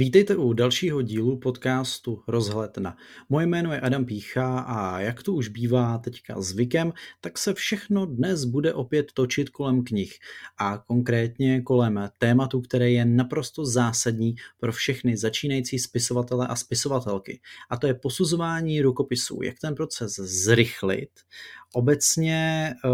Vítejte u dalšího dílu podcastu Rozhledna. Moje jméno je Adam Pícha a jak to už bývá teďka zvykem, tak se všechno dnes bude opět točit kolem knih a konkrétně kolem tématu, které je naprosto zásadní pro všechny začínající spisovatele a spisovatelky. A to je posuzování rukopisů, jak ten proces zrychlit, obecně, eh,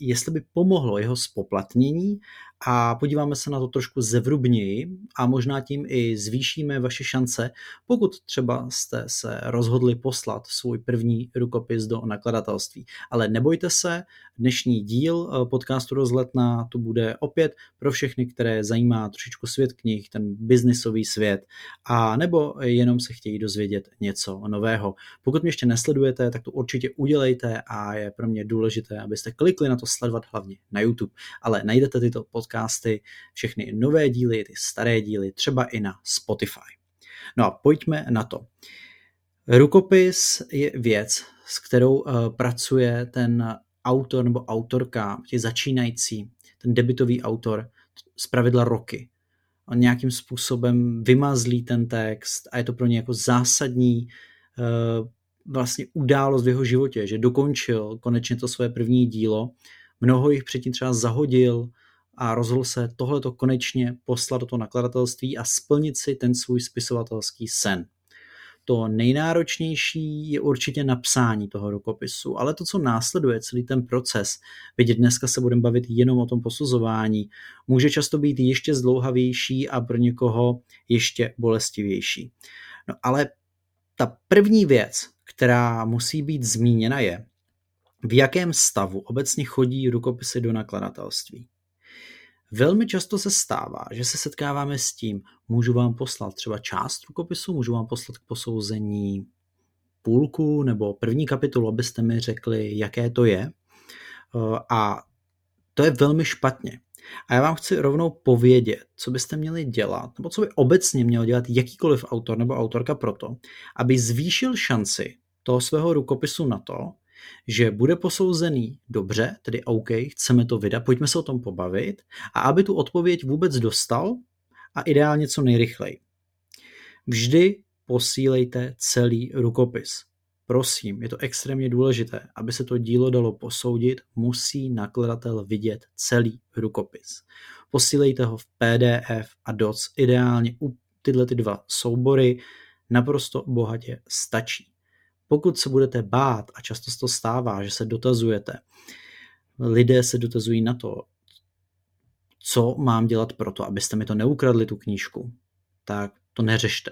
jestli by pomohlo jeho spoplatnění a podíváme se na to trošku zevrubněji a možná tím i zvýšíme vaše šance, pokud třeba jste se rozhodli poslat svůj první rukopis do nakladatelství. Ale nebojte se, dnešní díl eh, podcastu Rozletna to bude opět pro všechny, které zajímá trošičku svět knih, ten biznisový svět, a nebo jenom se chtějí dozvědět něco nového. Pokud mě ještě nesledujete, tak to určitě udělejte a je pro mě důležité, abyste klikli na to sledovat hlavně na YouTube, ale najdete tyto podcasty, všechny nové díly, ty staré díly, třeba i na Spotify. No a pojďme na to. Rukopis je věc, s kterou uh, pracuje ten autor nebo autorka, je začínající, ten debitový autor, z pravidla roky. On nějakým způsobem vymazlí ten text a je to pro ně jako zásadní uh, vlastně událost v jeho životě, že dokončil konečně to své první dílo. Mnoho jich předtím třeba zahodil a rozhodl se tohleto konečně poslat do toho nakladatelství a splnit si ten svůj spisovatelský sen. To nejnáročnější je určitě napsání toho rukopisu, ale to, co následuje, celý ten proces, vidět dneska se budeme bavit jenom o tom posuzování, může často být ještě zdlouhavější a pro někoho ještě bolestivější. No ale ta první věc, která musí být zmíněna, je, v jakém stavu obecně chodí rukopisy do nakladatelství. Velmi často se stává, že se setkáváme s tím, můžu vám poslat třeba část rukopisu, můžu vám poslat k posouzení půlku nebo první kapitolu, abyste mi řekli, jaké to je. A to je velmi špatně. A já vám chci rovnou povědět, co byste měli dělat, nebo co by obecně měl dělat jakýkoliv autor nebo autorka proto, aby zvýšil šanci toho svého rukopisu na to, že bude posouzený dobře, tedy OK, chceme to vydat, pojďme se o tom pobavit a aby tu odpověď vůbec dostal a ideálně co nejrychleji. Vždy posílejte celý rukopis. Prosím, je to extrémně důležité. Aby se to dílo dalo posoudit, musí nakladatel vidět celý rukopis. Posílejte ho v PDF a DOC. Ideálně u tyhle ty dva soubory naprosto bohatě stačí. Pokud se budete bát, a často se to stává, že se dotazujete, lidé se dotazují na to, co mám dělat pro to, abyste mi to neukradli tu knížku, tak to neřešte.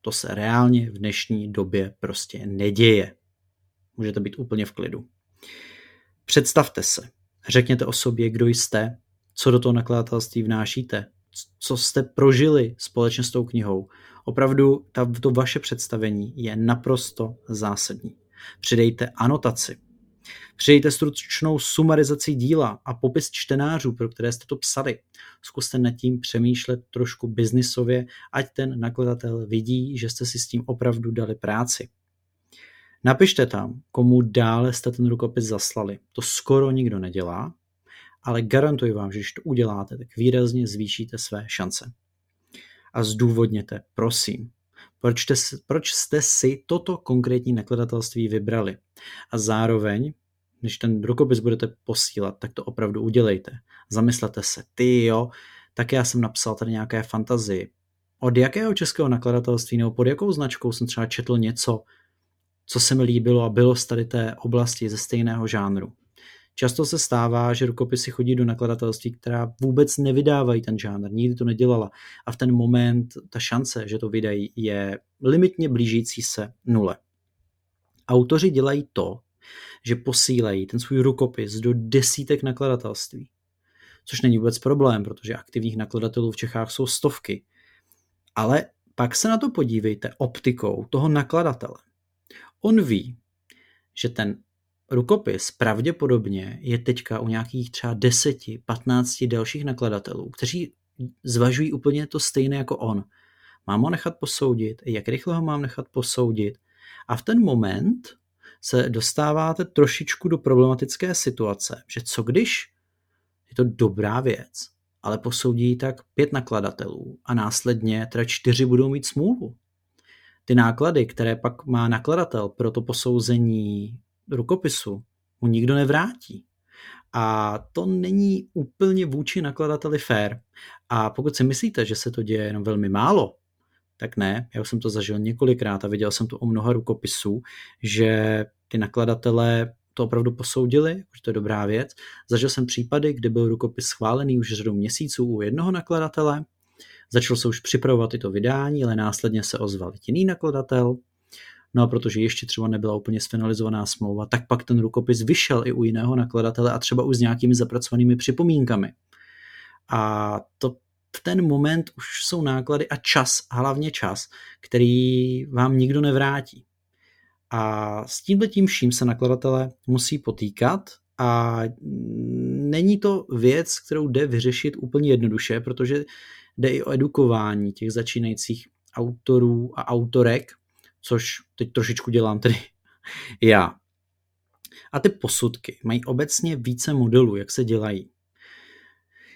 To se reálně v dnešní době prostě neděje. Můžete být úplně v klidu. Představte se, řekněte o sobě, kdo jste, co do toho nakladatelství vnášíte, co jste prožili společně s tou knihou. Opravdu ta, to vaše představení je naprosto zásadní. Přidejte anotaci. Přidejte stručnou sumarizaci díla a popis čtenářů, pro které jste to psali. Zkuste nad tím přemýšlet trošku biznisově, ať ten nakladatel vidí, že jste si s tím opravdu dali práci. Napište tam, komu dále jste ten rukopis zaslali. To skoro nikdo nedělá, ale garantuji vám, že když to uděláte, tak výrazně zvýšíte své šance. A zdůvodněte, prosím, proč jste, proč jste si toto konkrétní nakladatelství vybrali. A zároveň, když ten rukopis budete posílat, tak to opravdu udělejte. Zamyslete se, ty jo, tak já jsem napsal tady nějaké fantazii. Od jakého českého nakladatelství nebo pod jakou značkou jsem třeba četl něco, co se mi líbilo a bylo z tady té oblasti ze stejného žánru. Často se stává, že rukopisy chodí do nakladatelství, která vůbec nevydávají ten žánr, nikdy to nedělala. A v ten moment ta šance, že to vydají, je limitně blížící se nule. Autoři dělají to, že posílají ten svůj rukopis do desítek nakladatelství. Což není vůbec problém, protože aktivních nakladatelů v Čechách jsou stovky. Ale pak se na to podívejte optikou toho nakladatele. On ví, že ten rukopis pravděpodobně je teďka u nějakých třeba 10, 15 dalších nakladatelů, kteří zvažují úplně to stejné jako on. Mám ho nechat posoudit, jak rychle ho mám nechat posoudit. A v ten moment se dostáváte trošičku do problematické situace, že co když je to dobrá věc, ale posoudí tak pět nakladatelů a následně teda čtyři budou mít smůlu. Ty náklady, které pak má nakladatel pro to posouzení rukopisu, mu nikdo nevrátí. A to není úplně vůči nakladateli fair. A pokud si myslíte, že se to děje jenom velmi málo, tak ne, já jsem to zažil několikrát a viděl jsem to o mnoha rukopisů, že ty nakladatelé to opravdu posoudili, že to je dobrá věc. Zažil jsem případy, kdy byl rukopis schválený už řadu měsíců u jednoho nakladatele, začal se už připravovat i to vydání, ale následně se ozval jiný nakladatel, No a protože ještě třeba nebyla úplně sfinalizovaná smlouva, tak pak ten rukopis vyšel i u jiného nakladatele a třeba už s nějakými zapracovanými připomínkami. A to v ten moment už jsou náklady a čas, hlavně čas, který vám nikdo nevrátí. A s tímhle tím vším se nakladatelé musí potýkat a není to věc, kterou jde vyřešit úplně jednoduše, protože jde i o edukování těch začínajících autorů a autorek, což teď trošičku dělám tedy já. A ty posudky mají obecně více modelů, jak se dělají.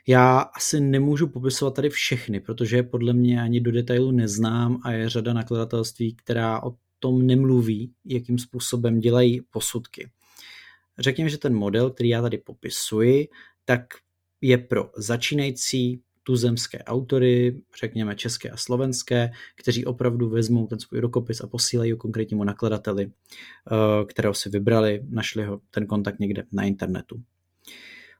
Já asi nemůžu popisovat tady všechny, protože podle mě ani do detailu neznám a je řada nakladatelství, která o tom nemluví, jakým způsobem dělají posudky. Řekněme, že ten model, který já tady popisuji, tak je pro začínající tuzemské autory, řekněme české a slovenské, kteří opravdu vezmou ten svůj rukopis a posílají ho konkrétnímu nakladateli, eh, kterého si vybrali, našli ho ten kontakt někde na internetu.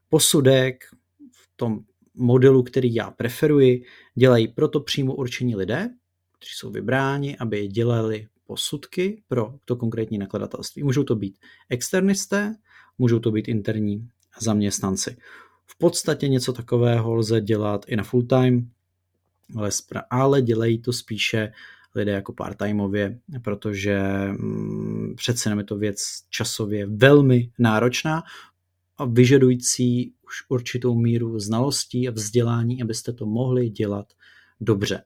Posudek v tom modelu, který já preferuji, dělají proto přímo určení lidé, kteří jsou vybráni, aby dělali posudky pro to konkrétní nakladatelství. Můžou to být externisté, můžou to být interní zaměstnanci. V podstatě něco takového lze dělat i na full time, ale, ale dělají to spíše lidé jako part-timeově, protože mm, přece jenom je to věc časově velmi náročná a vyžadující už určitou míru znalostí a vzdělání, abyste to mohli dělat dobře.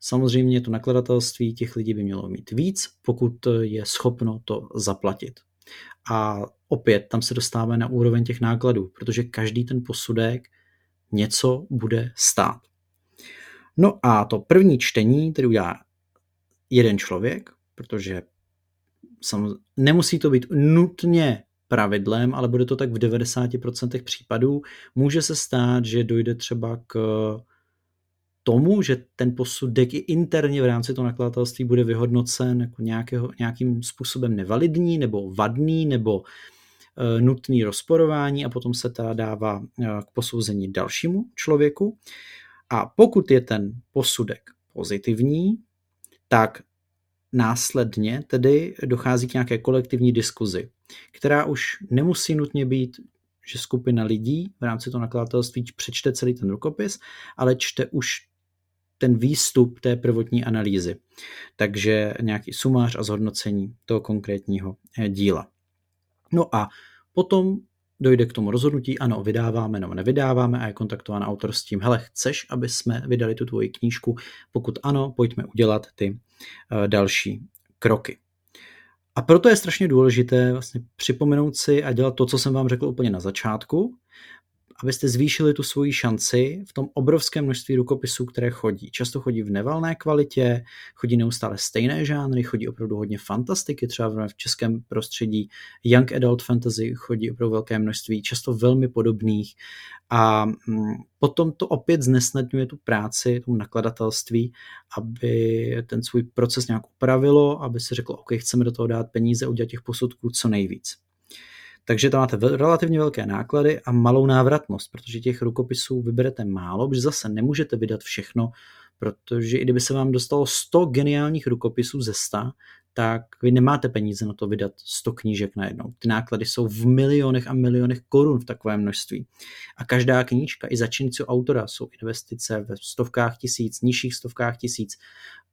Samozřejmě to nakladatelství těch lidí by mělo mít víc, pokud je schopno to zaplatit. A opět tam se dostáváme na úroveň těch nákladů, protože každý ten posudek něco bude stát. No a to první čtení, který udělá jeden člověk, protože sam, nemusí to být nutně pravidlem, ale bude to tak v 90% případů. Může se stát, že dojde třeba k tomu, že ten posudek i interně v rámci toho nakladatelství bude vyhodnocen jako nějakého, nějakým způsobem nevalidní nebo vadný nebo e, nutný rozporování a potom se teda dává e, k posouzení dalšímu člověku. A pokud je ten posudek pozitivní, tak následně tedy dochází k nějaké kolektivní diskuzi, která už nemusí nutně být že skupina lidí v rámci toho nakladatelství přečte celý ten rukopis, ale čte už ten výstup té prvotní analýzy. Takže nějaký sumář a zhodnocení toho konkrétního eh, díla. No a potom dojde k tomu rozhodnutí, ano, vydáváme nebo nevydáváme a je kontaktován autor s tím, hele, chceš, aby jsme vydali tu tvoji knížku? Pokud ano, pojďme udělat ty uh, další kroky. A proto je strašně důležité vlastně připomenout si a dělat to, co jsem vám řekl úplně na začátku, abyste zvýšili tu svoji šanci v tom obrovském množství rukopisů, které chodí. Často chodí v nevalné kvalitě, chodí neustále stejné žánry, chodí opravdu hodně fantastiky, třeba v českém prostředí Young Adult Fantasy chodí opravdu velké množství, často velmi podobných a mm, potom to opět znesnadňuje tu práci tomu nakladatelství, aby ten svůj proces nějak upravilo, aby se řeklo, OK, chceme do toho dát peníze, udělat těch posudků co nejvíc. Takže tam máte relativně velké náklady a malou návratnost, protože těch rukopisů vyberete málo, protože zase nemůžete vydat všechno, protože i kdyby se vám dostalo 100 geniálních rukopisů ze 100, tak vy nemáte peníze na to vydat 100 knížek najednou. Ty náklady jsou v milionech a milionech korun v takovém množství. A každá knížka, i začínajícího autora, jsou investice ve stovkách tisíc, nižších stovkách tisíc,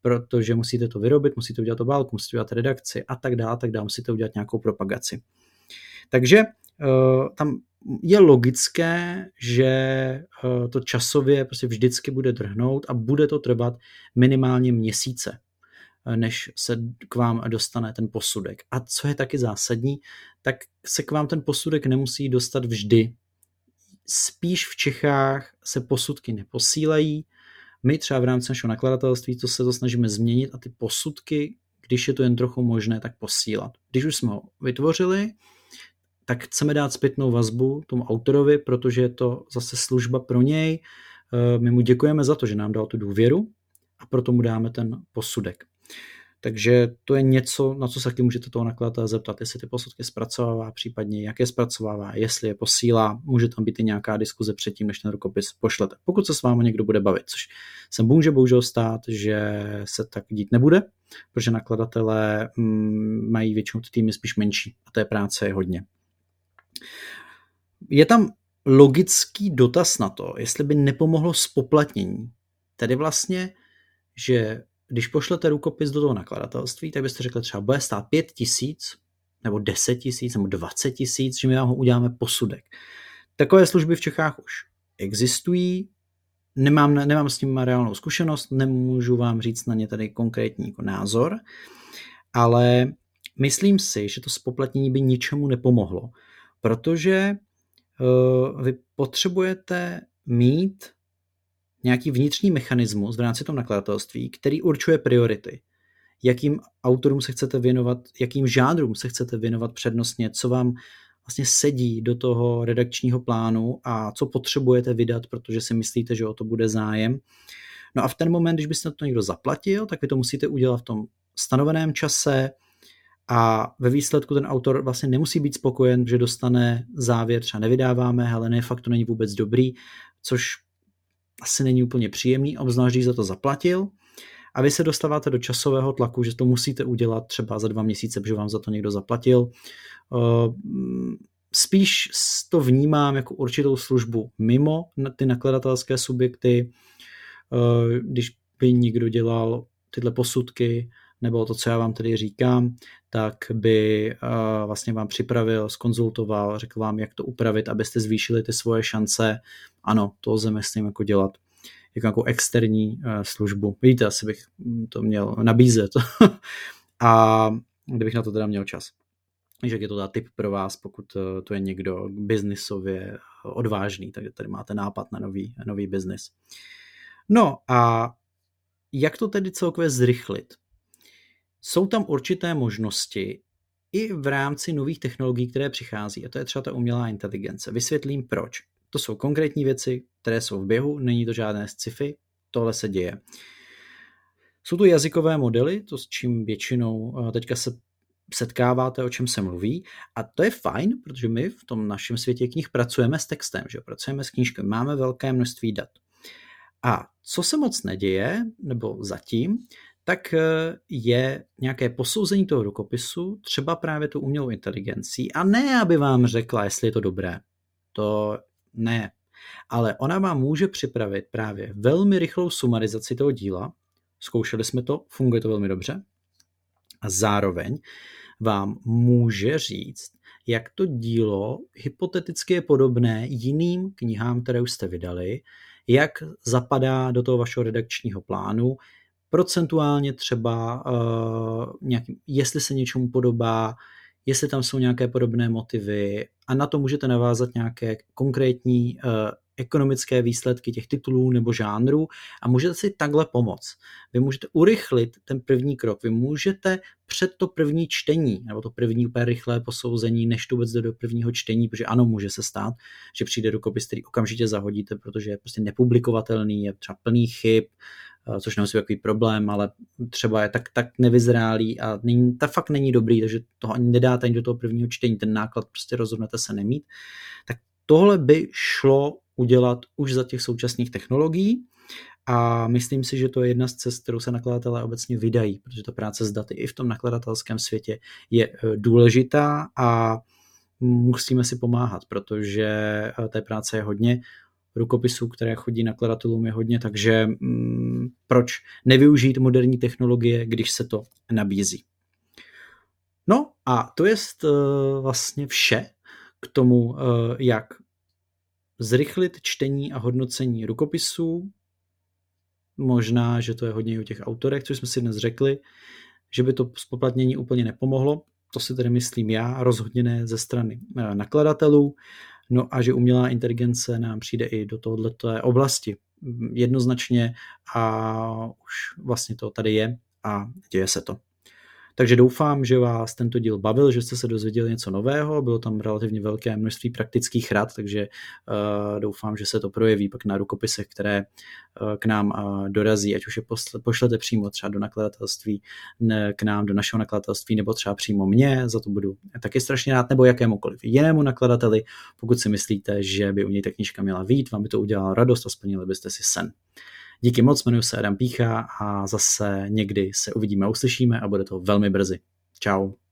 protože musíte to vyrobit, musíte udělat obálku, musíte udělat redakci a tak dále, tak dále, musíte udělat nějakou propagaci. Takže uh, tam je logické, že uh, to časově prostě vždycky bude drhnout a bude to trvat minimálně měsíce, eh, než se k vám dostane ten posudek. A co je taky zásadní, tak se k vám ten posudek nemusí dostat vždy. spíš v Čechách se posudky neposílají. My třeba v rámci našeho nakladatelství to se to snažíme změnit a ty posudky, když je to jen trochu možné, tak posílat. Když už jsme ho vytvořili, tak chceme dát zpětnou vazbu tomu autorovi, protože je to zase služba pro něj. Eh, my mu děkujeme za to, že nám dal tu důvěru a proto mu dáme ten posudek. Takže to je něco, na co se taky můžete toho nakladatele zeptat, jestli ty posudky zpracovává, případně jak je zpracovává, jestli je posílá, může tam být i nějaká diskuze předtím, než ten rukopis pošlete. Pokud se s vámi někdo bude bavit, což se může bohužel stát, že se tak dít nebude, protože nakladatelé mm, mají většinou ty týmy spíš menší a té práce je hodně. Je tam logický dotaz na to, jestli by nepomohlo spoplatnění. Tedy vlastně, že když pošlete rukopis do toho nakladatelství, tak byste řekli třeba, bude stát 5 tisíc, nebo 10 tisíc, nebo 20 tisíc, že my vám ho uděláme posudek. Takové služby v Čechách už existují, nemám, nemám s tím reálnou zkušenost, nemůžu vám říct na ně tady konkrétní jako názor, ale myslím si, že to spoplatnění by ničemu nepomohlo, protože uh, vy potřebujete mít nějaký vnitřní mechanismus v rámci toho nakladatelství, který určuje priority. Jakým autorům se chcete věnovat, jakým žádrům se chcete věnovat přednostně, co vám vlastně sedí do toho redakčního plánu a co potřebujete vydat, protože si myslíte, že o to bude zájem. No a v ten moment, když byste to někdo zaplatil, tak vy to musíte udělat v tom stanoveném čase a ve výsledku ten autor vlastně nemusí být spokojen, že dostane závěr, třeba nevydáváme, ale ne, fakt to není vůbec dobrý, což asi není úplně příjemný, obzvlášť když za to zaplatil. A vy se dostáváte do časového tlaku, že to musíte udělat třeba za dva měsíce, protože vám za to někdo zaplatil. Eh, spíš to vnímám jako určitou službu mimo ty nakladatelské subjekty, eh, když by někdo dělal tyhle posudky, nebo to, co já vám tady říkám, tak by uh, vlastně vám připravil, skonzultoval, řekl vám, jak to upravit, abyste zvýšili ty svoje šance. Ano, to lze myslím jako dělat jako, jako externí uh, službu. Vidíte, asi bych to měl nabízet. a kdybych na to teda měl čas. Takže je to teda tip pro vás, pokud uh, to je někdo biznisově odvážný, tak tady máte nápad na nový, nový biznis. No a jak to tedy celkově zrychlit? Jsou tam určité možnosti i v rámci nových technologií, které přichází, a to je třeba ta umělá inteligence. Vysvětlím proč. To jsou konkrétní věci, které jsou v běhu, není to žádné sci-fi, tohle se děje. Jsou to jazykové modely, to s čím většinou eh, teďka se setkáváte, o čem se mluví. A to je fajn, protože my v tom našem světě knih pracujeme s textem, že pracujeme s knížkami, máme velké množství dat. A co se moc neděje, nebo zatím, tak eh, je nějaké posouzení toho rukopisu, třeba právě tu umělou inteligencí, a ne, aby vám řekla, jestli je to dobré. To ne. Ale ona vám může připravit právě velmi rychlou sumarizaci toho díla. Zkoušeli jsme to, funguje to velmi dobře. A zároveň vám může říct, jak to dílo hypoteticky je podobné jiným knihám, které už jste vydali, jak zapadá do toho vašeho redakčního plánu, procentuálně třeba uh, nějaký, jestli se něčemu podobá, jestli tam jsou nějaké podobné motivy a na to můžete navázat nějaké konkrétní uh, ekonomické výsledky těch titulů nebo žánrů a můžete si takhle pomoct. Vy můžete urychlit ten první krok, vy můžete před to první čtení, nebo to první úplně rychlé posouzení, než to vůbec jde do prvního čtení, protože ano, může se stát, že přijde rukopis, který okamžitě zahodíte, protože je prostě nepublikovatelný, je třeba plný chyb, Eh, což nemusí takový problém, ale třeba je tak, tak nevyzrálý a není, ta fakt není dobrý, takže toho ani nedáte ani do toho prvního čtení, ten náklad prostě rozhodnete se nemít. Tak tohle by šlo udělat už za těch současných technologií a myslím si, že to je jedna z cest, kterou se nakladatelé obecně vydají, protože ta práce s daty i v tom nakladatelském světě je eh, důležitá a musíme si pomáhat, protože eh, té práce je hodně rukopisů, které chodí nakladatelům je hodně, takže mm, proč nevyužít moderní technologie, když se to nabízí. No a to je uh, vlastně vše k tomu, uh, jak zrychlit čtení a hodnocení rukopisů. Možná, že to je hodně o těch autorech, což jsme si dnes řekli, že by to spoplatnění úplně nepomohlo. To si tedy myslím já, rozhodně ne ze strany uh, nakladatelů. No a že umělá inteligence nám přijde i do tohoto oblasti jednoznačně a už vlastně to tady je a děje se to. Takže doufám, že vás tento díl bavil, že jste se dozvěděli něco nového, bylo tam relativně velké množství praktických rad, takže uh, doufám, že se to projeví pak na rukopisech, které uh, k nám uh, dorazí, ať už je pošlete přímo třeba do nakladatelství, k nám do našeho nakladatelství, nebo třeba přímo mě, za to budu taky strašně rád, nebo jakémukoliv jinému nakladateli, pokud si myslíte, že by u něj ta knížka měla vít, vám by to udělalo radost a splnili byste si sen. Díky moc, jmenuji se Adam Pícha a zase někdy se uvidíme uslyšíme a bude to velmi brzy. Ciao.